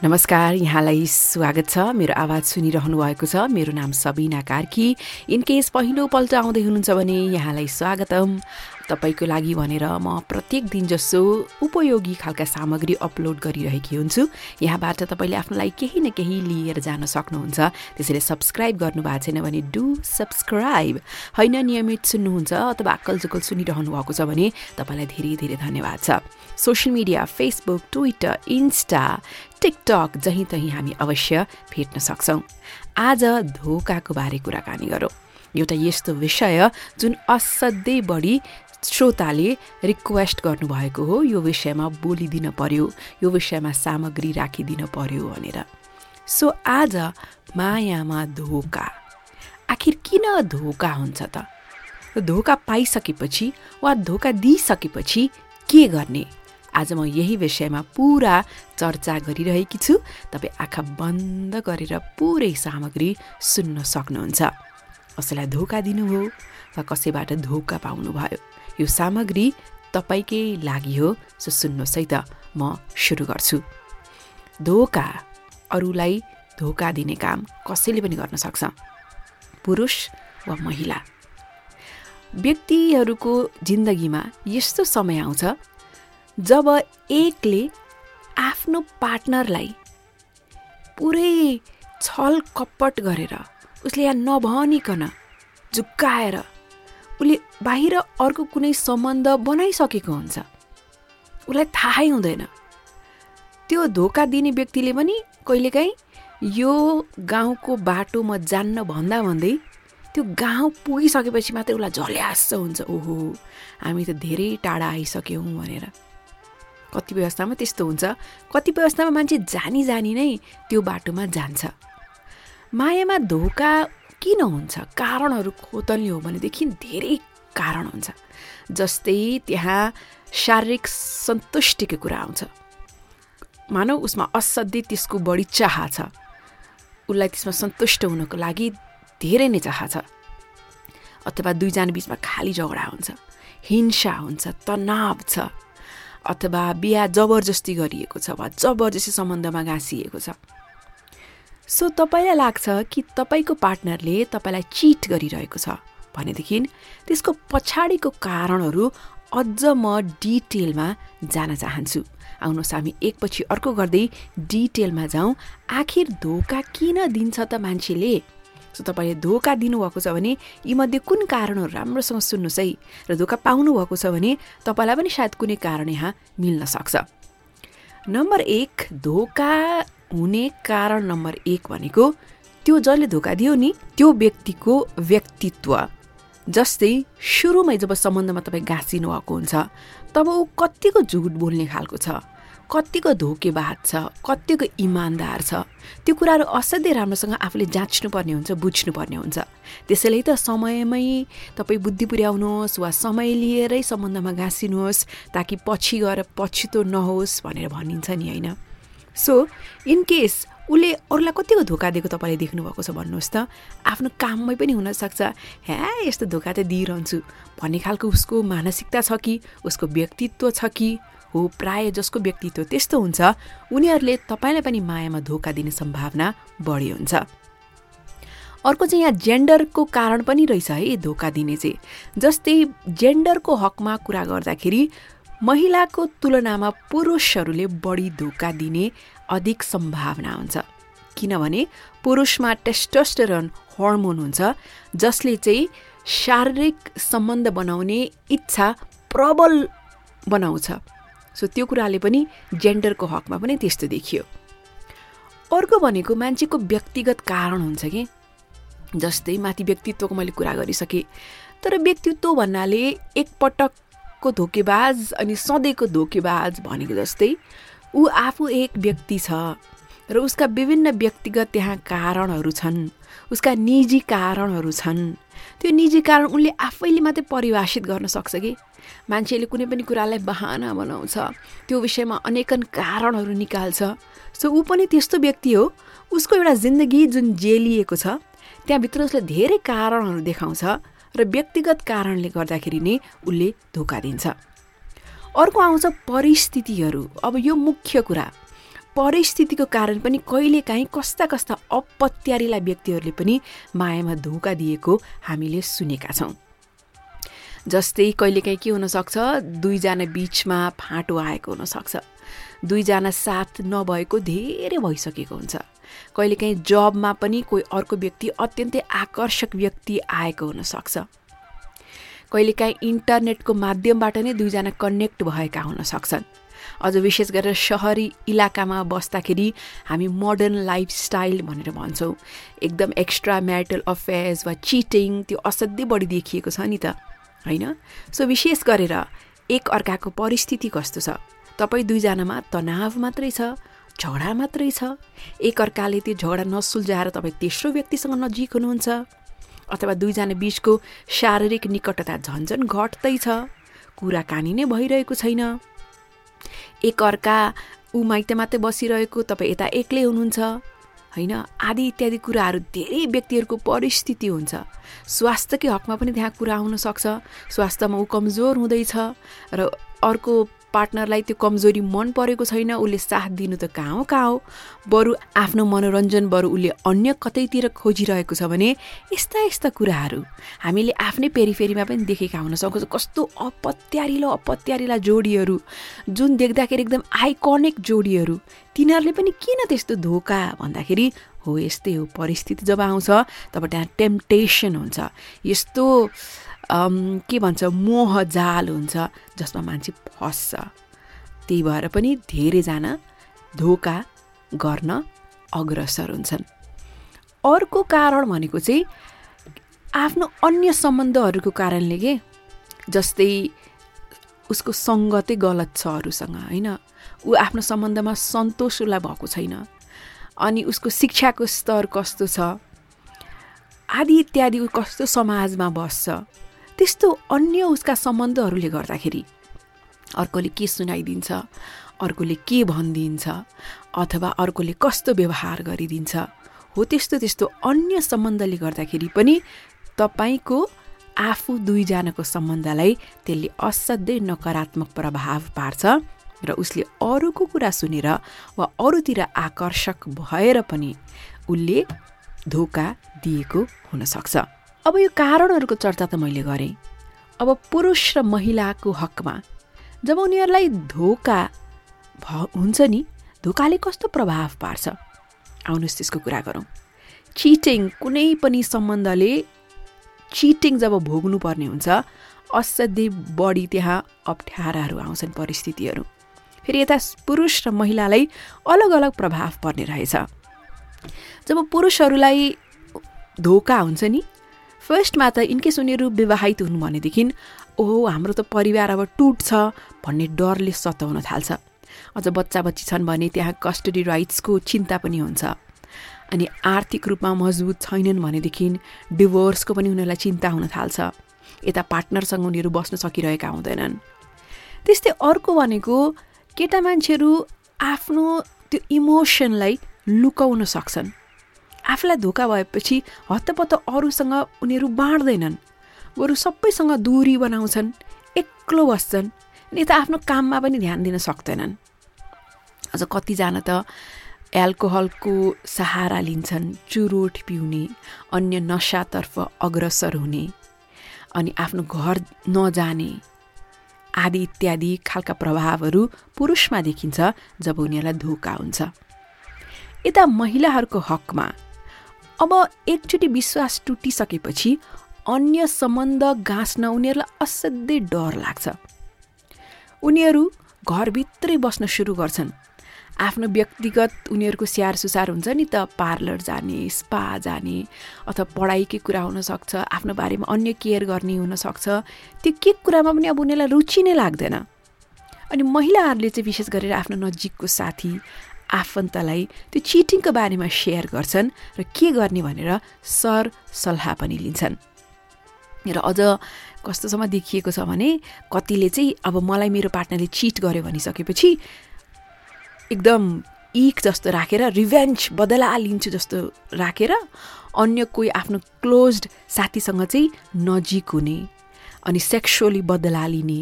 नमस्कार यहाँलाई स्वागत छ। मेरो आवाज सुनिरहनु भएको छ। मेरो नाम सबिना कार्की। इनकेस पहिलोपल्ट आउँदै हुनुहुन्छ भने यहाँलाई स्वागतम। तपाईँको लागि भनेर म प्रत्येक दिन जसो उपयोगी खालका सामग्री अपलोड गरिरहेकी हुन्छु। यहाँबाट तपाईँले आफ्नो लागि केही न केही लिएर जान सक्नुहुन्छ। त्यसैले सब्सक्राइब गर्नु भएको छैन भने डु सब्सक्राइब। होइन नियमित सुन्नुहुन्छ अथवा जुक्कल सुनिरहनु भएको छ भने तपाईँलाई धेरै धेरै धन्यवाद छ। Social media Facebook Twitter insta TikTok जहीँ तहीँ हामी अवश्य भेट्न सक्छौँ। आज धोकाको बारे कुराकानी गरौँ। एउटा यस्तो विषय जुन असाध्यै बढी श्रोताले रिक्वेस्ट गर्नुभएको हो यो विषयमा बोलिदिन पर्यो यो विषयमा सामग्री राखिदिन पर्यो भनेर। सो आज मायामा धोका। आखिर किन धोका हुन्छ त? धोका पाइसकेपछि वा धोका दिइसकेपछि के गर्ने? आज म यही विषयमा पुरा चर्चा गरिरहेकी छु। तपाईँ आँखा बन्द गरेर पुरै सामग्री सुन्न सक्नुहुन्छ। कसैलाई धोका दिनुभयो वा कसैबाट धोका पाउनुभयो यो सामग्री तपाईँकै लागि हो सो सुन्नुहोस् है त म सुरु गर्छु। धोका अरूलाई धोका दिने काम कसैले पनि गर्न सक्छ। पुरुष वा महिला। व्यक्तिहरूको जिन्दगीमा यस्तो समय आउँछ जब एकले आफ्नो पार्टनरलाई पुरै छल कपट गरेर उसले यहाँ नभनिकन झुक्काएर उसले बाहिर अर्को कुनै सम्बन्ध बनाइसकेको हुन्छ। उसलाई थाहै हुँदैन। त्यो धोका दिने व्यक्तिले पनि कहिलेकाहीँ यो गाउँको बाटो म जान्न भन्दा भन्दै त्यो गाउँ पुगिसकेपछि मात्रै उसलाई झल्यास हुन्छ। ओहो हामी त धेरै टाढा आइसक्यौँ भनेर। कति व्यवस्थामा त्यस्तो हुन्छ? कति व्यवस्थामा मान्छे जानी जानी नै त्यो बाटोमा जान्छ? मायामा धोका किन हुन्छ? कारणहरू खोतल्ने हो भनेदेखि धेरै कारण हुन्छ। जस्तै त्यहाँ शारीरिक सन्तुष्टिको कुरा आउँछ। मानौ उसमा असाध्यै त्यसको बढी चाह छ। उसलाई त्यसमा सन्तुष्ट हुनको लागि धेरै नै चाह छ। अथवा दुईजना बिचमा खाली झगडा हुन्छ। हिंसा हुन्छ तनाव छ। अथवा बिहा जबरजस्ती गरिएको छ वा जबरजस्ती सम्बन्धमा गाँसिएको छ। सो तपाईँलाई लाग्छ कि तपाईँको पार्टनरले तपाईँलाई चिट गरिरहेको छ भनेदेखि त्यसको पछाडिको कारणहरू अझ म डिटेलमा जान चाहन्छु। आउनुहोस् हामी एकपछि अर्को गर्दै डिटेलमा जाउँ। आखिर धोका किन दिन्छ त मान्छेले? सो तपाईँले धोका दिनुभएको छ भने यीमध्ये कुन कारणहरू राम्रोसँग सुन्नुहोस् है र धोका पाउनुभएको छ भने तपाईँलाई पनि सायद कुनै कारण यहाँ मिल्न सक्छ। नम्बर एक धोका हुने कारण नम्बर एक भनेको त्यो जसले धोका दियो नि त्यो व्यक्तिको व्यक्तित्व। जस्तै सुरुमै जब सम्बन्धमा तपाईँ गाँसिनु भएको हुन्छ तब ऊ कतिको झुट बोल्ने खालको छ। कतिको धोकेबाज छ कतिको इमान्दार छ। त्यो कुराहरू असाध्यै राम्रोसँग आफूले जाँच्नुपर्ने हुन्छ बुझ्नुपर्ने हुन्छ। त्यसैले त समयमै तपाईँ बुद्धि पुर्याउनुहोस् वा समय लिएरै सम्बन्धमा गाँसिनुहोस् ताकि पछि गएर पछितो नहोस् भनेर भनिन्छ नि होइन? सो इनकेस उसले अरूलाई कतिको धोका दिएको तपाईँले देख्नुभएको छ भन्नुहोस् त आफ्नो काममै पनि हुनसक्छ। ह्या यस्तो धोका त दिइरहन्छु। भन्ने खालको उसको मानसिकता छ कि उसको व्यक्तित्व छ कि? हो प्राय जसको व्यक्तित्व त्यस्तो हुन्छ उनीहरूले तपाईँलाई पनि मायामा धोका दिने सम्भावना बढी हुन्छ। अर्को चाहिँ यहाँ जेन्डरको कारण पनि रहेछ है धोका दिने चाहिँ। जस्तै जेन्डरको हकमा कुरा गर्दाखेरि महिलाको तुलनामा पुरुषहरूले बढी धोका दिने अधिक सम्भावना हुन्छ। किनभने पुरुषमा टेस्टोस्टेरन हर्मोन हुन्छ जसले चाहिँ शारीरिक सम्बन्ध बनाउने इच्छा प्रबल बनाउँछ। सो त्यो कुराले पनि जेन्डरको हकमा पनि त्यस्तो देखियो। अर्को भनेको मान्छेको व्यक्तिगत कारण हुन्छ कि? जस्तै माथि व्यक्तित्वको मैले कुरा गरिसकेँ तर व्यक्तित्व भन्नाले एकपटकको धोकेबाज अनि सधैँको धोकेबाज भनेको जस्तै ऊ आफू एक व्यक्ति छ र उसका विभिन्न व्यक्तिगत त्यहाँ कारणहरू छन् उसका निजी कारणहरू छन्। त्यो निजी कारण उनले आफैले मात्रै परिभाषित गर्न सक्छ कि? मान्छेले कुनै पनि कुरालाई बहाना बनाउँछ त्यो विषयमा अनेकन कारणहरू निकाल्छ। सो ऊ पनि त्यस्तो व्यक्ति हो उसको एउटा जिन्दगी जुन जेलिएको छ त्यहाँभित्र उसले धेरै कारणहरू देखाउँछ र व्यक्तिगत कारणले गर्दाखेरि नै उसले धोका दिन्छ। अर्को आउँछ परिस्थितिहरू। अब यो मुख्य कुरा। परिस्थितिको कारण पनि कहिलेकाहीँ कस्ता कस्ता अपत्यारिला व्यक्तिहरूले पनि मायामा धोका दिएको हामीले सुनेका छौँ। जस्तै कहिलेकाहीँ के हुनसक्छ? दुईजना बिचमा फाँटो आएको हुनसक्छ। दुईजना साथ नभएको धेरै भइसकेको हुन्छ। कहिलेकाहीँ जबमा पनि कोही अर्को व्यक्ति अत्यन्तै आकर्षक व्यक्ति आएको हुनसक्छ। कहिलेकाहीँ इन्टरनेटको माध्यमबाट नै दुईजना कनेक्ट भएका हुन सक्छन् अझ विशेष गरेर सहरी इलाकामा बस्दाखेरि हामी मोडर्न लाइफस्टाइल भनेर भन्छौँ। एकदम एक्स्ट्रा म्यारिटल अफेयर्स वा चिटिङ त्यो असाध्यै बढी देखिएको छ नि त। होइन? सो विशेष गरेर एक अर्काको परिस्थिति कस्तो छ? तपाईँ दुईजनामा तनाव मात्रै छ झगडा मात्रै छ। एकअर्काले त्यो झगडा नसुल्झाएर तपाईँ तेस्रो व्यक्तिसँग नजिक हुनुहुन्छ। अथवा दुईजना बिचको शारीरिक निकटता झन्झन घट्दैछ कुराकानी नै भइरहेको छैन। एकअर्का ऊ माइते मात्रै बसिरहेको तपाईँ यता एक्लै हुनुहुन्छ। होइन आदि इत्यादि कुराहरू धेरै व्यक्तिहरूको परिस्थिति हुन्छ। स्वास्थ्यकै हकमा पनि त्यहाँ कुरा आउनसक्छ स्वास्थ्यमा ऊ कमजोर हुँदैछ र अर्को पार्टनरलाई त्यो कमजोरी मन परेको छैन उसले साथ दिनु त कहाँ हो कहाँ हो? बरु आफ्नो मनोरञ्जन बरु उसले अन्य कतैतिर खोजिरहेको छ भने यस्ता यस्ता कुराहरू हामीले आफ्नै पेरिफेरीमा पनि देखेका हुन सक्छौँ। कस्तो अपत्यारिलो अपत्यारिला जोडीहरू जुन देख्दाखेरि एकदम आइकनिक जोडीहरू तिनीहरूले पनि किन त्यस्तो धोका भन्दाखेरि हो यस्तै हो परिस्थिति जब आउँछ तब त्यहाँ टेम्पटेसन हुन्छ। यस्तो के भन्छ मोह जाल हुन्छ जसमा मान्छे फस्छ। त्यही भएर पनि धेरैजना धोका गर्न अग्रसर हुन्छन्। अर्को कारण भनेको चाहिँ आफ्नो अन्य सम्बन्धहरूको कारणले के? जस्तै उसको सङ्गतै गलत छ अरूसँग होइन? ऊ आफ्नो सम्बन्धमा सन्तोष उसलाई भएको छैन। अनि उसको शिक्षाको स्तर कस्तो छ? आदि इत्यादि ऊ कस्तो समाजमा बस्छ? त्यस्तो अन्य उसका सम्बन्धहरूले गर्दाखेरि अर्कोले के सुनाइदिन्छ अर्कोले के भनिदिन्छ अथवा अर्कोले कस्तो व्यवहार गरिदिन्छ हो त्यस्तो त्यस्तो अन्य सम्बन्धले गर्दाखेरि पनि तपाईँको आफू दुईजनाको सम्बन्धलाई त्यसले असाध्यै नकारात्मक प्रभाव पार्छ र उसले अरूको कुरा सुनेर वा अरूतिर आकर्षक भएर पनि उसले धोका दिएको हुनसक्छ। अब यो कारणहरूको चर्चा त मैले गरेँ। अब पुरुष र महिलाको हकमा जब उनीहरूलाई धोका भ हुन्छ नि धोकाले कस्तो प्रभाव पार्छ? आउनुहोस् त्यसको कुरा गरौँ। चिटिङ कुनै पनि सम्बन्धले चिटिङ जब भोग्नुपर्ने हुन्छ असाध्यै बढी त्यहाँ अप्ठ्याराहरू आउँछन् परिस्थितिहरू। फेरि यता पुरुष र महिलालाई अलग अलग प्रभाव पर्ने रहेछ। जब पुरुषहरूलाई धोका हुन्छ नि फर्स्टमा त इनकेस उनीहरू विवाहित हुनु भनेदेखि ओहो हाम्रो त परिवार अब टुट्छ भन्ने डरले सताउन थाल्छ। अझ बच्चा बच्ची छन् भने त्यहाँ कस्टडी राइट्सको चिन्ता पनि हुन्छ। अनि आर्थिक रूपमा मजबुत छैनन् भनेदेखि डिभोर्सको पनि उनीहरूलाई चिन्ता हुन थाल्छ। यता पार्टनरसँग उनीहरू बस्न सकिरहेका हुँदैनन्। त्यस्तै अर्को भनेको केटा मान्छेहरू आफ्नो त्यो इमोसनलाई लुकाउन सक्छन्। आफूलाई धोका भएपछि हत्तपत्त अरूसँग उनीहरू बाँड्दैनन्। बरु सबैसँग दूरी बनाउँछन् एक्लो बस्छन् अनि यता आफ्नो काममा पनि ध्यान दिन सक्दैनन्। अझ कतिजना त एल्कोहलको सहारा लिन्छन् चुरोट पिउने अन्य नसातर्फ अग्रसर हुने अनि आफ्नो घर नजाने आदि इत्यादि खालका प्रभावहरू पुरुषमा देखिन्छ जब उनीहरूलाई धोका हुन्छ। यता महिलाहरूको हकमा अब एकचोटि विश्वास टुटिसकेपछि अन्य सम्बन्ध गाँच्न उनीहरूलाई असाध्यै डर लाग्छ। उनीहरू घरभित्रै बस्न सुरु गर्छन्। आफ्नो व्यक्तिगत उनीहरूको स्याहार सुसार हुन्छ नि त पार्लर जाने स्पा जाने अथवा पढाइकै कुरा हुनसक्छ आफ्नो बारेमा अन्य केयर गर्ने हुनसक्छ त्यो के कुरामा पनि अब उनीहरूलाई रुचि नै लाग्दैन। अनि महिलाहरूले चाहिँ विशेष गरेर आफ्नो नजिकको साथी आफन्तलाई त्यो चिटिङको बारेमा सेयर गर्छन् र के गर्ने भनेर सर सल्लाह पनि लिन्छन्। र अझ कस्तोसम्म देखिएको छ भने कतिले चाहिँ अब मलाई मेरो पार्टनरले चिट गर्यो भनिसकेपछि एकदम इक जस्तो राखेर रिभेन्ज बदला लिन्छु जस्तो राखेर अन्य कोही आफ्नो क्लोज साथीसँग चाहिँ नजिक हुने अनि सेक्सुअली बदला लिने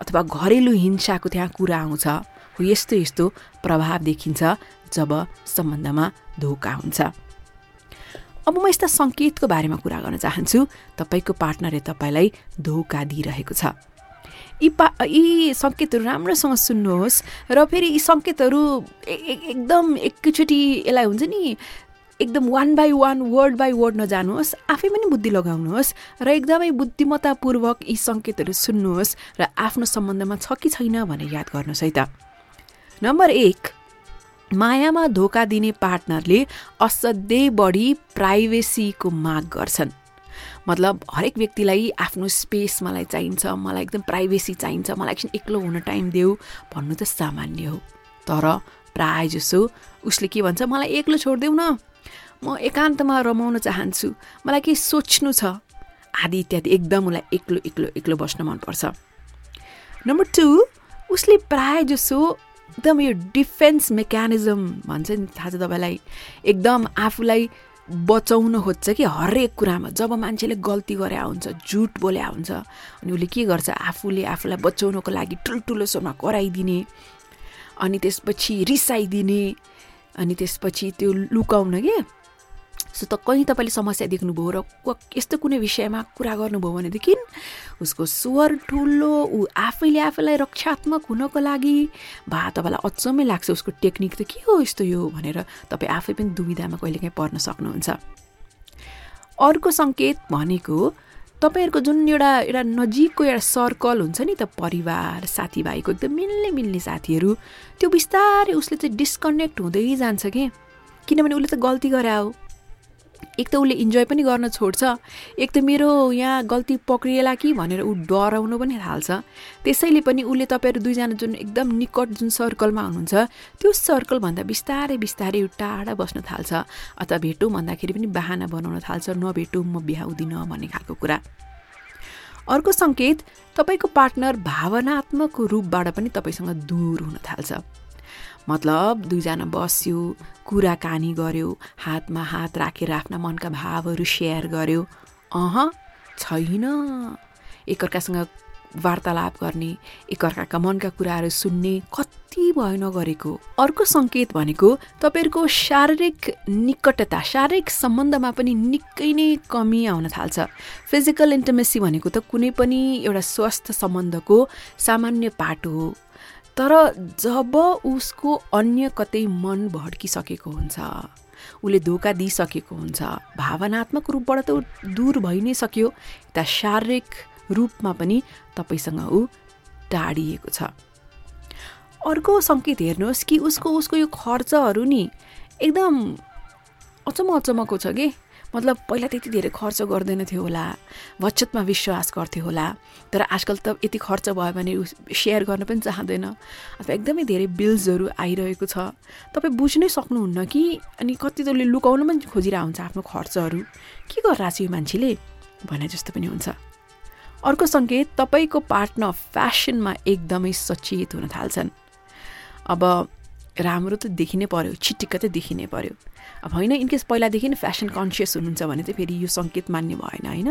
अथवा घरेलु हिंसाको त्यहाँ कुरा आउँछ। हो यस्तो यस्तो प्रभाव देखिन्छ जब सम्बन्धमा धोका हुन्छ। अब म यस्ता सङ्केतको बारेमा कुरा गर्न चाहन्छु। तपाईँको पार्टनरले तपाईँलाई धोका दिइरहेको छ। यी पा यी सङ्केतहरू राम्रोसँग सुन्नुहोस् र फेरि यी सङ्केतहरू एकदम एकैचोटि यसलाई हुन्छ नि एकदम one by one word by word नजानुहोस्। आफै पनि बुद्धि लगाउनुहोस् र एकदमै बुद्धिमत्तापूर्वक यी सङ्केतहरू सुन्नुहोस् र आफ्नो सम्बन्धमा छ कि छैन भनेर याद गर्नुहोस् है त। नम्बर एक मायामा धोका दिने पार्टनरले असाध्यै बढी प्राइभेसीको माग गर्छन्। मतलब हरेक व्यक्तिलाई आफ्नो स्पेस मलाई चाहिन्छ मलाई एकदम प्राइभेसी चाहिन्छ मलाई एकछिन एक्लो हुन टाइम देऊ भन्नु त सामान्य हो। तर प्राय जसो उसले के भन्छ मलाई एक्लो छोडिदेऊ न। म एकान्तमा रमाउन चाहन्छु। मलाई केही सोच्नु छ। आदि इत्यादि एकदम उसलाई एक्लो एक्लो एक्लो बस्न मनपर्छ। नम्बर टू उसले प्राय जसो एकदम यो डिफेन्स मेकानिजम भन्छ नि थाहा छ तपाईँलाई? एकदम आफूलाई बचाउन खोज्छ कि हरेक कुरामा। जब मान्छेले गल्ती गरे हुन्छ झुट बोले हुन्छ अनि उसले के गर्छ? आफूले आफूलाई बचाउनको लागि ठुल्ठुलो स्वरमा कराइदिने अनि त्यसपछि रिसाइदिने अनि त्यसपछि त्यो लुकाउन के? सो त कहीँ तपाईँले समस्या देख्नुभयो र यस्तो कुनै विषयमा कुरा गर्नुभयो भनेदेखि उसको स्वर ठुलो ऊ आफैले आफैलाई रक्षात्मक हुनको लागि भा तपाईँलाई अचम्मै लाग्छ उसको टेक्निक त के हो यस्तो यो भनेर तपाईँ आफै पनि दुविधामा कहिलेकाहीँ पर्न सक्नुहुन्छ। अर्को सङ्केत भनेको तपाईँहरूको जुन एउटा एउटा नजिकको एउटा सर्कल हुन्छ नि त परिवार साथीभाइको एकदम मिल्ने मिल्ने साथीहरू त्यो बिस्तारै उसले चाहिँ डिस्कनेक्ट हुँदै जान्छ कि? किनभने उसले त गल्ती गरे हो। एक त उसले इन्जोय पनि गर्न छोड्छ। एक त मेरो यहाँ गल्ती पक्रिएला कि भनेर ऊ डराउनु पनि थाल्छ। त्यसैले पनि उसले तपाईँहरू दुईजना जुन एकदम निकट जुन सर्कलमा हुनुहुन्छ त्यो सर्कलभन्दा बिस्तारै बिस्तारै टाढा बस्न थाल्छ। अथवा भेटौँ भन्दाखेरि पनि बाहना बनाउन थाल्छ नभेटौँ म बिहाउँदिनँ भन्ने खालको कुरा। अर्को सङ्केत तपाईँको पार्टनर भावनात्मक रूपबाट पनि तपाईँसँग दूर हुन थाल्छ। मतलब दुईजना बस्यो कुराकानी गर्यो हातमा हात राखेर आफ्ना मनका भावहरू सेयर गर्यो। अह छैन। एकअर्कासँग वार्तालाप गर्ने एकअर्काका मनका कुराहरू सुन्ने कति भयो नगरेको अर्को सङ्केत भनेको तपाईँहरूको शारीरिक निकटता शारीरिक सम्बन्धमा पनि निकै नै कमी आउन थाल्छ। फिजिकल इन्टमेसी भनेको त कुनै पनि एउटा स्वस्थ सम्बन्धको सामान्य पाटो हो। तर जब उसको अन्य कतै मन भड्किसकेको हुन्छ उसले धोका दिइसकेको हुन्छ भावनात्मक रूपबाट त दूर भइ नै सक्यो यता शारीरिक रूपमा पनि तपाईँसँग ऊ टाढिएको छ। अर्को सङ्केत हेर्नुहोस् कि उसको उसको यो खर्चहरू नि एकदम अचम्म अचम्मको छ कि? मतलब पहिला त्यति धेरै खर्च गर्दैन थियो होला बचतमा विश्वास गर्थ्यो होला तर आजकल त यति खर्च भयो भने सेयर गर्न पनि चाहँदैन। अथवा एकदमै धेरै बिल्सहरू आइरहेको छ। तपाईँ बुझ्नै सक्नुहुन्न कि अनि कति त उसले लुकाउन पनि खोजिरहेको हुन्छ आफ्नो खर्चहरू। के गरिरहेको छ यो मान्छेले? भने जस्तो पनि हुन्छ। अर्को सङ्केत तपाईँको पार्टनर फ्यासनमा एकदमै सचेत हुन थाल्छन्। अब राम्रो त देखिनै पऱ्यो छिटिक्क त देखिनै पऱ्यो अब होइन इनकेस पहिलादेखि नै फेसन कन्सियस हुनुहुन्छ भने चाहिँ फेरि यो सङ्केत मान्ने भएन होइन?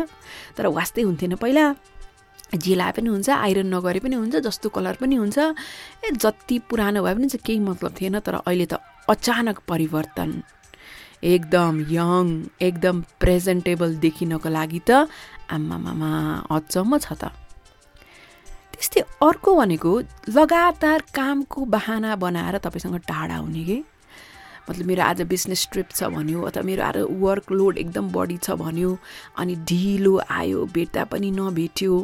तर वास्तै हुन्थेन पहिला। जिला पनि हुन्छ आइरन नगरे पनि हुन्छ जस्तो कलर पनि हुन्छ। ए जति पुरानो भए पनि चाहिँ केही मतलब थिएन तर अहिले त अचानक परिवर्तन। एकदम यङ एकदम प्रेजेन्टेबल देखिनको लागि त आम्मामामा अचम्म छ त। त्यस्तै अर्को भनेको लगातार कामको बाहना बनाएर तपाईँसँग टाढा हुने कि? मतलब मेरो आज बिजनेस ट्रिप छ भन्यो अथवा मेरो आज वर्कलोड एकदम बढी छ भन्यो अनि ढिलो आयो भेट्दा पनि नभेट्यो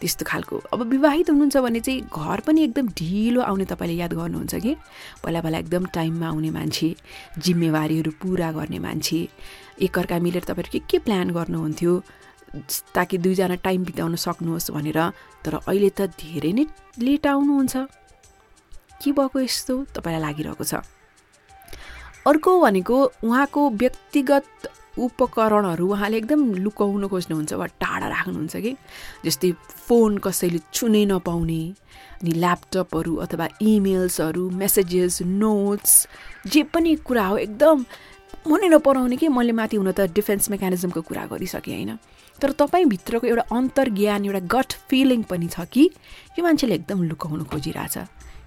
त्यस्तो खालको। अब विवाहित हुनुहुन्छ भने चाहिँ घर पनि एकदम ढिलो आउने तपाईँले याद गर्नुहुन्छ कि? पहिला पहिला एकदम टाइममा आउने मान्छे जिम्मेवारीहरू पुरा गर्ने मान्छे एकअर्का मिलेर तपाईँहरू के के प्लान गर्नुहुन्थ्यो? ताकि दुईजना टाइम बिताउन सक्नुहोस् भनेर तर अहिले त धेरै नै लेट आउनुहुन्छ। के भएको यस्तो? तपाईँलाई लागिरहेको छ। अर्को भनेको उहाँको व्यक्तिगत उपकरणहरू उहाँले एकदम लुकाउन खोज्नुहुन्छ वा टाढा राख्नुहुन्छ कि? जस्तै फोन कसैले छुनै नपाउने अनि ल्यापटपहरू अथवा इमेल्सहरू मेसेजेस नोट्स जे पनि कुरा हो एकदम मनै नपराउने कि? मैले माथि हुन त डिफेन्स मेकानिजमको कुरा गरिसकेँ होइन? तर तपाईँभित्रको एउटा अन्तर्ज्ञान एउटा गट फिलिङ पनि छ कि? यो मान्छेले एकदम लुकाउन खोजिरहेछ।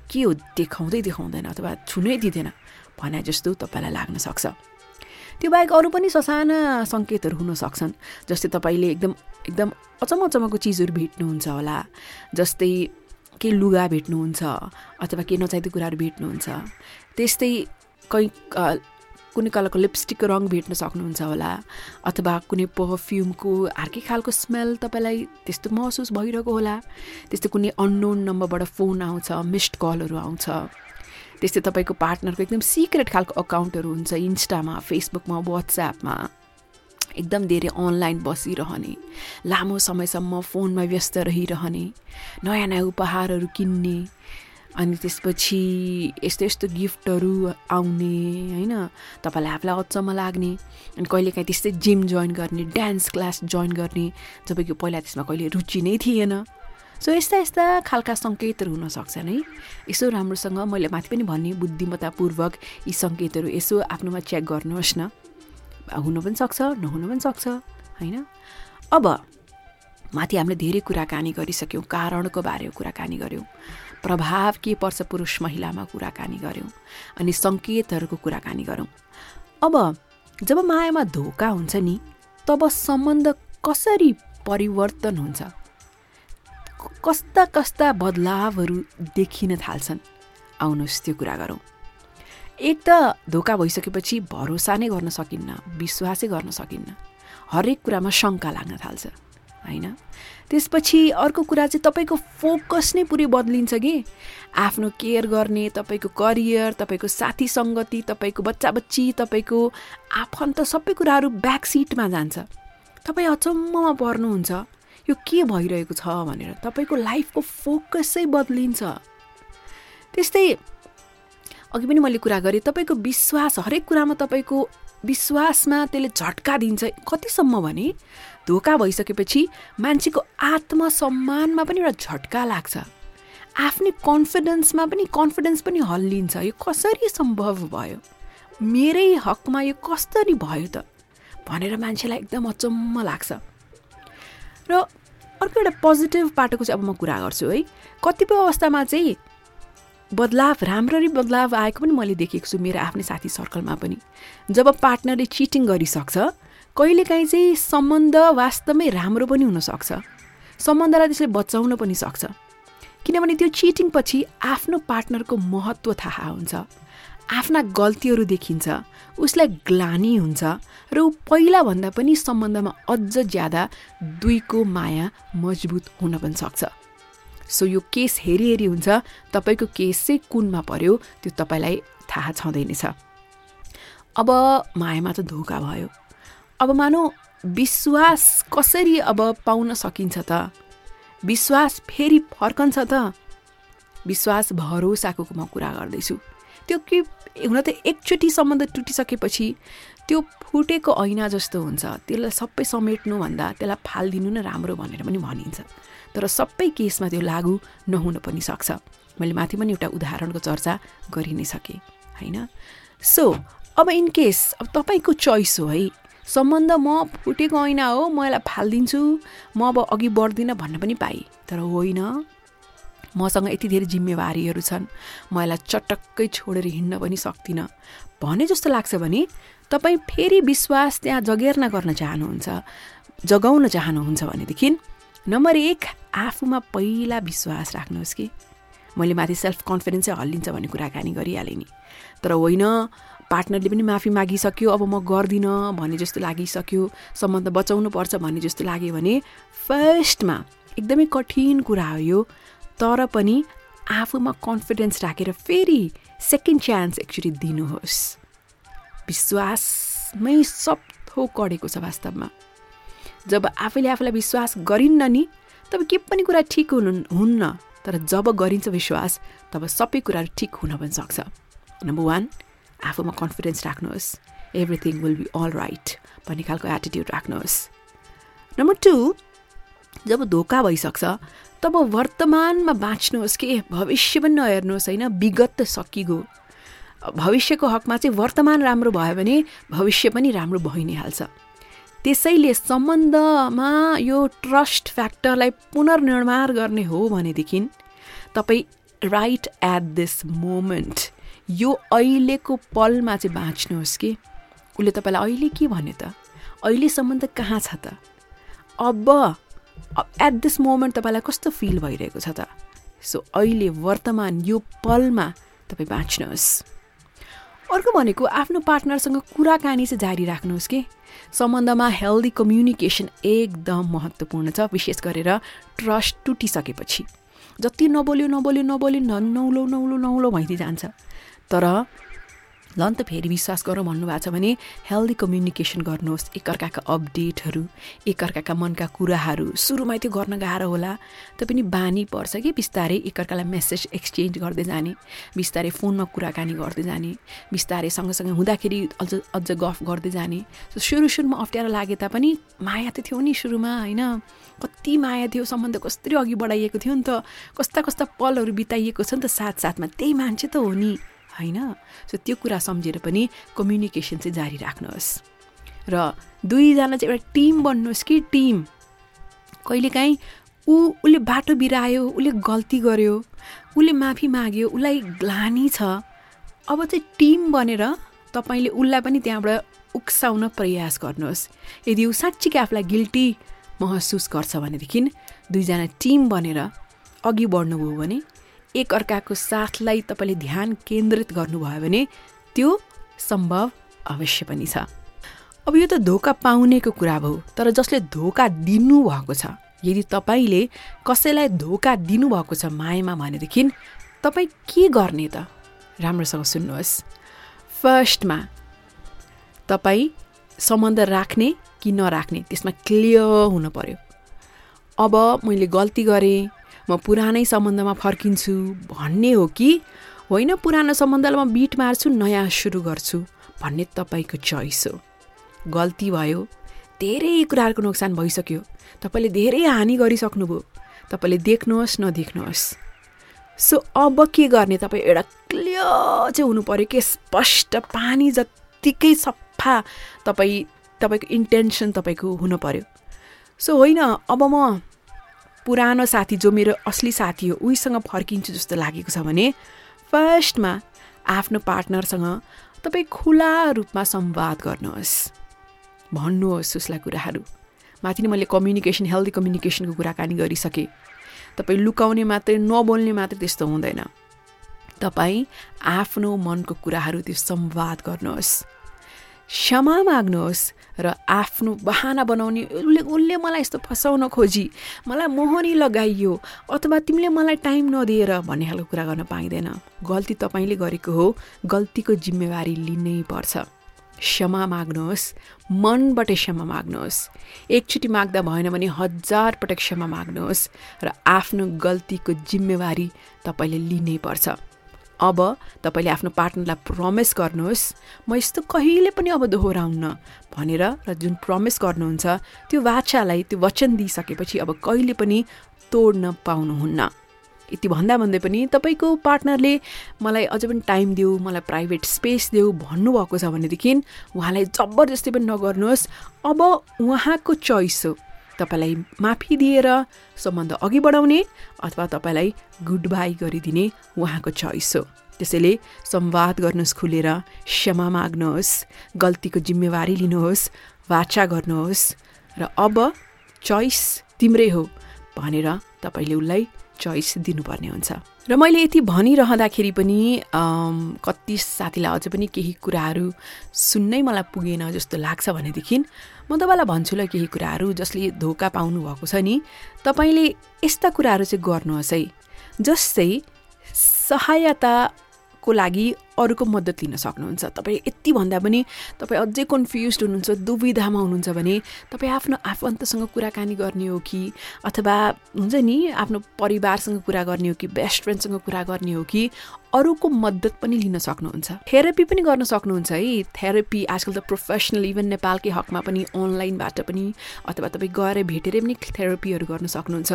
के हो? देखाउँदै देखाउँदैन अथवा छुनै दिँदैन भने जस्तो तपाईँलाई लाग्न सक्छ। त्यो बाहेक अरू पनि ससाना सङ्केतहरू हुन सक्छन् जस्तै तपाईँले एकदम एकदम अचम्म अचम्मको चिजहरू भेट्नुहुन्छ होला जस्तै के लुगा भेट्नुहुन्छ अथवा के नचाहिँदो कुराहरू भेट्नुहुन्छ त्यस्तै कहीँ कुनै कलरको लिपस्टिकको रङ भेट्न सक्नुहुन्छ होला अथवा कुनै पर्फ्युमको अर्कै खालको स्मेल तपाईँलाई त्यस्तो महसुस भइरहेको होला त्यस्तै कुनै अननोन नम्बरबाट फोन आउँछ मिस्ड कलहरू आउँछ। त्यस्तै तपाईँको पार्टनरको एकदम सिक्रेट खालको अकाउन्टहरू हुन्छ इन्स्टामा फेसबुकमा वाट्सएपमा एकदम धेरै अनलाइन बसिरहने लामो समयसम्म फोनमा व्यस्त रहिरहने नयाँ नयाँ उपहारहरू किन्ने अनि त्यसपछि यस्तो यस्तो गिफ्टहरू आउने होइन? तपाईँलाई आफूलाई अचम्म लाग्ने। अनि कहिलेकाहीँ त्यस्तै जिम जोइन गर्ने डान्स क्लास जोइन गर्ने जब कि पहिला त्यसमा कहिले रुचि नै थिएन। सो यस्ता यस्ता खालका सङ्केतहरू हुनसक्छन् है? यसो राम्रोसँग मैले माथि पनि भन्ने बुद्धिमत्तापूर्वक यी सङ्केतहरू यसो आफ्नोमा चेक गर्नुहोस् न। हुनु पनि सक्छ नहुनु पनि सक्छ होइन? अब माथि हामीले धेरै कुराकानी गरिसक्यौँ कारणको बारेमा कुराकानी गऱ्यौँ। प्रभाव के पर्छ पुरुष महिलामा कुराकानी गऱ्यौँ अनि सङ्केतहरूको कुराकानी गरौँ अब जब मायामा धोका हुन्छ नि तब सम्बन्ध कसरी परिवर्तन हुन्छ? कस्ता कस्ता बदलावहरू देखिन थाल्छन्? आउनुहोस् त्यो कुरा गरौँ। एक त धोका भइसकेपछि भरोसा नै गर्न सकिन्न विश्वासै गर्न सकिन्न। हरेक कुरामा शङ्का लाग्न थाल्छ होइन? त्यसपछि अर्को कुरा चाहिँ तपाईँको फोकस नै पुरै बद्लिन्छ कि। आफ्नो केयर गर्ने तपाईँको करियर तपाईँको साथी सङ्गति तपाईँको बच्चा बच्ची तपाईँको आफन्त सबै कुराहरू ब्याक सिटमा जान्छ। तपाईँ अचम्ममा पर्नुहुन्छ। यो के भइरहेको छ भनेर तपाईँको लाइफको फोकसै बद्लिन्छ। त्यस्तै अघि पनि मैले कुरा गरेँ तपाईँको विश्वास हरेक कुरामा तपाईँको विश्वासमा त्यसले झट्का दिन्छ। कतिसम्म भने धोका भइसकेपछि मान्छेको आत्मसम्मानमा पनि एउटा झट्का लाग्छ। आफ्नै कन्फिडेन्समा पनि कन्फिडेन्स पनि हल्लिन्छ। यो कसरी सम्भव भयो? मेरै हकमा यो कसरी भयो त? भनेर मान्छेलाई एकदम अचम्म लाग्छ। र अर्को एउटा पोजिटिभ पाटोको चाहिँ अब म कुरा गर्छु है। कतिपय अवस्थामा चाहिँ बदलाव राम्ररी बदलाव आएको पनि मैले देखेको छु मेरो आफ्नै साथी सर्कलमा पनि। जब पार्टनरले चिटिङ गरिसक्छ कहिलेकाहीँ चाहिँ सम्बन्ध वास्तवमै राम्रो पनि हुनसक्छ। सम्बन्धलाई त्यसले बचाउन पनि सक्छ। किनभने त्यो चिटिङ पछि आफ्नो पार्टनरको महत्त्व थाहा हुन्छ। आफ्ना गल्तीहरू देखिन्छ। उसलाई ग्लानी हुन्छ र ऊ पहिलाभन्दा पनि सम्बन्धमा अझ ज्यादा दुईको माया मजबुत हुन पनि सक्छ। सो यो केस हेरी हेरी हुन्छ। तपाईँको केस चाहिँ कुनमा पर्यो त्यो तपाईँलाई थाहा छँदैनछ। अब मायामा त धोका भयो। अब मानौ विश्वास कसरी अब पाउन सकिन्छ त? विश्वास फेरि फर्कन्छ त? विश्वास भरोसाको म कुरा गर्दैछु। त्यो के हुन त एकचोटि सम्बन्ध टुटिसकेपछि त्यो फुटेको ऐना जस्तो हुन्छ। त्यसलाई सबै समेट्नुभन्दा त्यसलाई फालिदिनु नै राम्रो भनेर पनि भनिन्छ। तर सबै केसमा त्यो लागु नहुन पनि सक्छ। मैले माथि पनि एउटा उदाहरणको चर्चा गरि नै सकेँ होइन? सो अब इन केस अब तपाईँको चोइस हो है। सम्बन्ध म फुटेको ऐना हो म यसलाई फालिदिन्छु। म अब अघि बढ्दिनँ भन्न पनि पाएँ। तर होइन मसँग यति धेरै जिम्मेवारीहरू छन्। म यसलाई चटक्कै छोडेर हिँड्न पनि सक्दिनँ। भने जस्तो लाग्छ भने तपाईँ फेरि विश्वास त्यहाँ जगेर्ना गर्न चाहनुहुन्छ। जगाउन चाहनुहुन्छ भनेदेखि नम्बर एक आफूमा पहिला विश्वास राख्नुहोस् कि। मैले माथि सेल्फ कन्फिडेन्सै हल्लिन्छ भन्ने कुराकानी गरिहालेँ नि। तर होइन पार्टनरले पनि माफी मागिसक्यो अब म गर्दिनँ भने जस्तो लागिसक्यो सम्बन्ध बचाउनु पर्छ भन्ने जस्तो लाग्यो भने फर्स्टमा एकदमै कठिन कुरा हो यो तर पनि आफूमा कन्फिडेन्स राखेर फेरि सेकेन्ड चान्स एक्चुली दिनुहोस्। विश्वासमै सब थोक कडेको छ वास्तवमा। जब आफैले आफूलाई विश्वास गरिन्न नि तब के पनि कुरा ठिक हुनु हुन्न तर जब गरिन्छ विश्वास तब सबै कुराहरू ठिक हुन पनि सक्छ। नम्बर वान आफूमा कन्फिडेन्स राख्नुहोस्. Everything will be all right भन्ने खालको एटिट्युड राख्नुहोस्। नम्बर टू जब धोका भइसक्छ तब वर्तमानमा बाँच्नुहोस् कि भविष्य पनि नहेर्नुहोस् होइन? विगत त सकिगयो। भविष्यको हकमा चाहिँ वर्तमान राम्रो भयो भने भविष्य पनि राम्रो भइ नै हाल्छ त्यसैले सम्बन्धमा यो ट्रस्ट फ्याक्टरलाई पुनर्निर्माण गर्ने हो भनेदेखि तपाईँ राइट एट दिस मोमेन्ट यो अहिलेको पलमा चाहिँ बाँच्नुहोस् कि। उसले तपाईँलाई अहिले के भन्यो त? अहिलेसम्म त कहाँ छ त? अब एट दिस मोमेन्ट तपाईँलाई कस्तो फिल भइरहेको छ त? सो अहिले वर्तमान यो पलमा तपाईँ बाँच्नुहोस्। अर्को भनेको आफ्नो पार्टनरसँग कुराकानी चाहिँ जारी राख्नुहोस् कि। सम्बन्धमा हेल्दी कम्युनिकेसन एकदम महत्त्वपूर्ण छ विशेष गरेर ट्रस्ट टुटिसकेपछि। जति नबोल्यो नबोल्यो नबोल्यो नौलो नौलो नौलो भइदिइ जान्छ। तर ल त फेरि विश्वास गरौँ भन्नुभएको छ भने हेल्दी कम्युनिकेसन गर्नुहोस्। एकअर्काका अपडेटहरू एकअर्काका मनका कुराहरू। सुरुमै त्यो गर्न गाह्रो होला। पनि बानी पर्छ कि बिस्तारै एकअर्कालाई मेसेज एक्सचेन्ज गर्दै जाने बिस्तारै फोनमा कुराकानी गर्दै जाने बिस्तारै सँगसँगै हुँदाखेरि अझ अझ गफ गर्दै जाने। सुरु सुरुमा अप्ठ्यारो लागे तापनि माया त थियो नि सुरुमा होइन? कति माया थियो सम्बन्ध कसरी अघि बढाइएको थियो नि त? कस्ता कस्ता पलहरू बिताइएको छ नि त साथसाथमा। त्यही मान्छे त हो नि। होइन? सो त्यो कुरा सम्झेर पनि कम्युनिकेसन चाहिँ जारी राख्नुहोस्। र दुईजना चाहिँ एउटा टिम बन्नुहोस् कि टिम। कहिलेकाहीँ ऊ उसले बाटो बिरायो उसले गल्ती गर्यो उसले माफी माग्यो उसलाई ग्लानी छ। अब चाहिँ टिम बनेर तपाईँले उसलाई पनि त्यहाँबाट उक्साउन प्रयास गर्नुहोस्। यदि ऊ साँच्चीकै आफूलाई गिल्टी महसुस गर्छ भनेदेखि दुईजना टिम बनेर अघि बढ्नुभयो भने एकअर्काको साथलाई तपाईँले ध्यान केन्द्रित गर्नुभयो भने त्यो सम्भव अवश्य पनि छ। अब यो त धोका पाउनेको कुरा भयो तर जसले धोका दिनुभएको छ यदि तपाईँले कसैलाई धोका दिनुभएको छ मायामा भनेदेखि तपाईँ के गर्ने त? राम्रोसँग सुन्नुहोस्। फर्स्टमा तपाईँ सम्बन्ध राख्ने कि नराख्ने त्यसमा क्लियर हुनु पर्यो? अब मैले गल्ती गरेँ म पुरानै सम्बन्धमा फर्किन्छु भन्ने हो कि? होइन पुरानो सम्बन्धलाई म बिट मार्छु नयाँ सुरु गर्छु भन्ने तपाईँको चोइस हो। गल्ती भयो। धेरै कुराहरूको नोक्सान भइसक्यो। तपाईँले धेरै हानि गरिसक्नुभयो। तपाईँले देख्नुहोस् नदेख्नुहोस्। सो अब के गर्ने? तपाईँ एउटा क्लियर चाहिँ हुनु पऱ्यो कि स्पष्ट पानी जत्तिकै सफा तपाईँ तपाईँको इन्टेन्सन तपाईँको हुनु पऱ्यो सो होइन अब म पुरानो साथी जो मेरो असली साथी हो उहीसँग फर्किन्छु जस्तो लागेको छ भने फर्स्टमा आफ्नो पार्टनरसँग तपाईँ खुला रूपमा संवाद गर्नुहोस्। भन्नुहोस् उसलाई कुराहरू। माथि नै मैले कम्युनिकेसन हेल्दी कम्युनिकेसनको कुराकानी गरिसकेँ। तपाईँ लुकाउने मात्रै नबोल्ने मात्रै त्यस्तो हुँदैन। तपाईँ आफ्नो मनको कुराहरू त्यो संवाद गर्नुहोस्। क्षमा माग्नुहोस्। र आफ्नो बहाना बनाउने उसले उसले मलाई यस्तो फसाउन खोजी मलाई मोहनी लगाइयो अथवा तिमीले मलाई टाइम नदिएर भन्ने खालको कुरा गर्न पाइँदैन। गल्ती तपाईँले गरेको हो गल्तीको जिम्मेवारी लिनै पर्छ। क्षमा माग्नुहोस् मनबाट क्षमा माग्नुहोस्। एकचोटि माग्दा भएन भने हजार पटक क्षमा माग्नुहोस् र आफ्नो गल्तीको जिम्मेवारी तपाईँले लिनै पर्छ। अब तपाईँले आफ्नो पार्टनरलाई प्रमिस गर्नुहोस्। म यस्तो कहिले पनि अब दोहोऱ्याउन्न भनेर र जुन प्रमिस गर्नुहुन्छ त्यो बाछालाई त्यो वचन दिइसकेपछि अब कहिले पनि तोड्न पाउनुहुन्न। यति भन्दा भन्दै पनि तपाईँको पार्टनरले मलाई अझ पनि टाइम देऊ मलाई प्राइभेट स्पेस देऊ भन्नुभएको छ भनेदेखि उहाँलाई जबरजस्ती पनि नगर्नुहोस्। अब उहाँको चोइस हो। तपाईँलाई माफी दिएर सम्बन्ध अघि बढाउने अथवा तपाईँलाई गुड बाई गरिदिने उहाँको चोइस हो। त्यसैले संवाद गर्नुहोस् खुलेर क्षमा माग्नुहोस् गल्तीको जिम्मेवारी लिनुहोस् वाचा गर्नुहोस् र अब चोइस तिम्रै हो भनेर तपाईँले उसलाई चोइस दिनुपर्ने हुन्छ। र मैले यति भनिरहँदाखेरि पनि कति साथीलाई अझ पनि केही कुराहरू सुन्नै मलाई पुगेन जस्तो लाग्छ भनेदेखि म तपाईँलाई भन्छु ल केही कुराहरू जसले धोका पाउनु भएको छ नि। तपाईँले यस्ता कुराहरू चाहिँ गर्नुहोस् है जस्तै सहायताको लागि अरूको मद्दत लिन सक्नुहुन्छ। तपाईँ यति भन्दा पनि तपाईँ अझै कन्फ्युज हुनुहुन्छ दुविधामा हुनुहुन्छ भने तपाईँ आफ्नो आफन्तसँग कुराकानी गर्ने हो कि अथवा हुन्छ नि आफ्नो परिवारसँग कुरा गर्ने हो कि बेस्ट फ्रेन्डसँग कुरा गर्ने हो कि अरूको मद्दत पनि लिन सक्नुहुन्छ। थेरापी पनि गर्न सक्नुहुन्छ है। थेरापी आजकल त प्रोफेसनल इभन नेपालकै हकमा पनि अनलाइनबाट पनि अथवा तपाईँ गएर भेटेरै पनि थेरापीहरू गर्न सक्नुहुन्छ।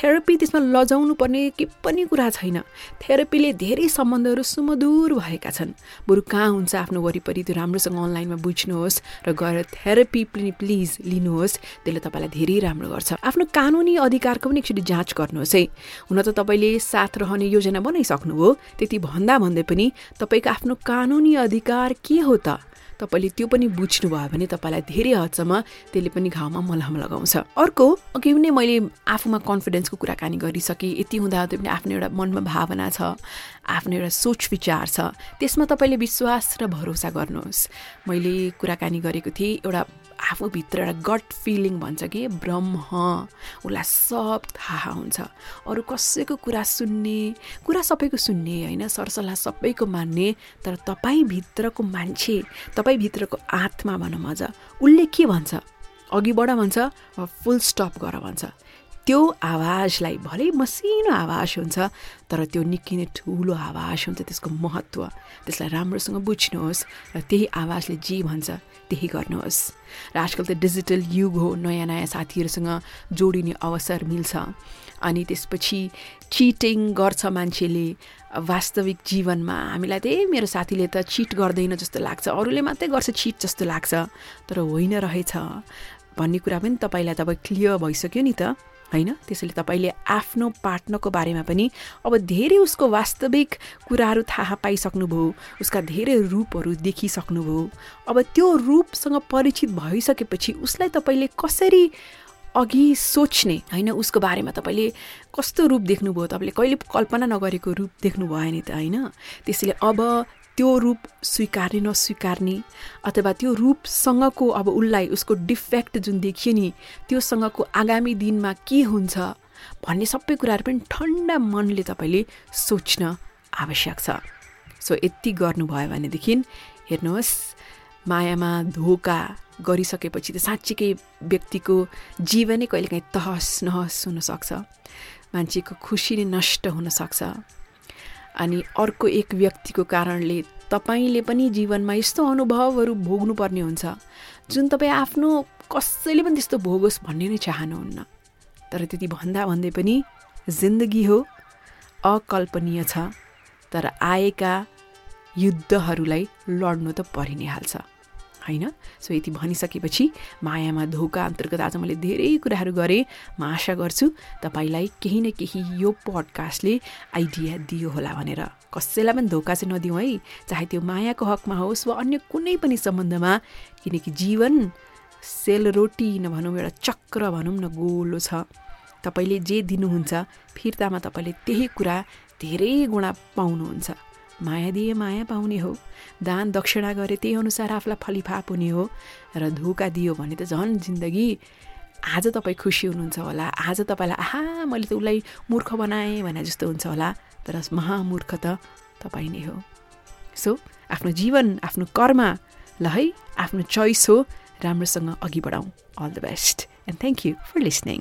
थेरापी त्यसमा लजाउनु पर्ने के पनि कुरा छैन। थेरापीले धेरै सम्बन्धहरू सुमधुर भएको भइरहेका छन्। बरु कहाँ हुन्छ आफ्नो वरिपरि त्यो राम्रोसँग अनलाइनमा बुझ्नुहोस् र गएर थेरापी प्लिज लिनुहोस् त्यसले तपाईँलाई धेरै राम्रो गर्छ। आफ्नो कानुनी अधिकारको पनि एकचोटि जाँच गर्नुहोस् है। हुन त तपाईँले साथ रहने योजना बनाइसक्नुभयो त्यति भन्दा भन्दै पनि तपाईँको आफ्नो कानुनी अधिकार के हो त? तपाईँले त्यो पनि बुझ्नुभयो भने तपाईँलाई धेरै हदसम्म त्यसले पनि घाउमा मलहम लगाउँछ। अर्को अघि पनि मैले आफूमा कन्फिडेन्सको कुराकानी गरिसकेँ। यति हुँदा पनि आफ्नो एउटा मनमा भावना छ आफ्नो एउटा सोच विचार छ। त्यसमा तपाईँले विश्वास र भरोसा गर्नुहोस्। मैले कुराकानी गरेको थिएँ एउटा आफूभित्र एउटा गट फिलिङ भन्छ कि ब्रह्म उसलाई सब थाहा हुन्छ। अरू कसैको कुरा सुन्ने कुरा सबैको सुन्ने होइन सरसल्लाह सबैको मान्ने तर तपाईँभित्रको मान्छे तपाईँभित्रको आत्मा भनौँ अझ उसले के भन्छ? अघिबाट भन्छ फुल स्टप गर भन्छ। त्यो आवाजलाई भलै मसिनो आवाज हुन्छ तर त्यो निकै नै ठुलो आवाज हुन्छ त्यसको महत्त्व। त्यसलाई राम्रोसँग बुझ्नुहोस् र त्यही आवाजले जे भन्छ त्यही गर्नुहोस्। र आजकल त डिजिटल युग हो नयाँ नयाँ साथीहरूसँग जोडिने अवसर मिल्छ। अनि त्यसपछि चिटिङ गर्छ मान्छेले। वास्तविक जीवनमा हामीलाई त्यही मेरो साथीले त चिट गर्दैन जस्तो लाग्छ। अरूले मात्रै गर्छ चिट जस्तो लाग्छ। तर होइन रहेछ। भन्ने कुरा पनि तपाईँलाई तपाईँ क्लियर भइसक्यो नि त। होइन? त्यसैले तपाईँले आफ्नो पार्टनरको बारेमा पनि अब धेरै उसको वास्तविक कुराहरू थाहा पाइसक्नुभयो उसका धेरै रूपहरू देखिसक्नुभयो। अब त्यो रूपसँग परिचित भइसकेपछि उसलाई तपाईँले कसरी अघि सोच्ने? होइन उसको बारेमा तपाईँले कस्तो रूप देख्नुभयो? तपाईँले कहिले कल्पना नगरेको रूप देख्नुभयो नि त होइन? त्यसैले अब त्यो रूप स्वीकार्ने नस्वीकार्ने अथवा त्यो रूपसँगको अब उसलाई उसको डिफेक्ट जुन देखियो नि त्योसँगको आगामी दिनमा के हुन्छ भन्ने सबै कुराहरू पनि ठन्डा मनले तपाईँले सोच्न आवश्यक छ। सो यति गर्नुभयो भनेदेखि हेर्नुहोस् मायामा धोका गरिसकेपछि त साँच्चीकै व्यक्तिको जीवनै कहिलेकाहीँ तहस नहस हुनसक्छ। मान्छेको खुसी नै नष्ट हुनसक्छ। अनि अर्को एक व्यक्तिको कारणले तपाईँले पनि जीवनमा यस्तो अनुभवहरू भोग्नुपर्ने हुन्छ जुन तपाईँ आफ्नो कसैले पनि त्यस्तो भोगोस् भन्ने नै चाहनुहुन्न। तर त्यति भन्दा भन्दै पनि जिन्दगी हो अकल्पनीय छ तर आएका युद्धहरूलाई लड्नु त परि नै हाल्छ। होइन? सो यति भनिसकेपछि मायामा धोका अन्तर्गत आज मैले धेरै कुराहरू गरेँ। म आशा गर्छु तपाईँलाई केही न केही यो पडकास्टले आइडिया दियो होला भनेर। कसैलाई पनि धोका चाहिँ नदिउँ है। चाहे त्यो मायाको हकमा होस् वा अन्य कुनै पनि सम्बन्धमा किनकि जीवन सेलरोटी नभनौँ एउटा चक्र भनौँ न गोलो छ। तपाईँले जे दिनुहुन्छ फिर्तामा तपाईँले त्यही कुरा धेरै गुणा पाउनुहुन्छ। माया दिए माया पाउने हो। दान दक्षिणा गरे त्यही अनुसार आफूलाई फलिफाप हुने हो र धोका दियो भने त झन् जिन्दगी। आज तपाईँ खुसी हुनुहुन्छ होला। आज तपाईँलाई आहा मैले त उसलाई मूर्ख बनाएँ भने जस्तो हुन्छ होला। तर महामूर्ख त तपाईँ नै हो। सो आफ्नो जीवन आफ्नो कर्म ल है आफ्नो चोइस हो। राम्रोसँग अघि बढाउँ। All the best and thank you for listening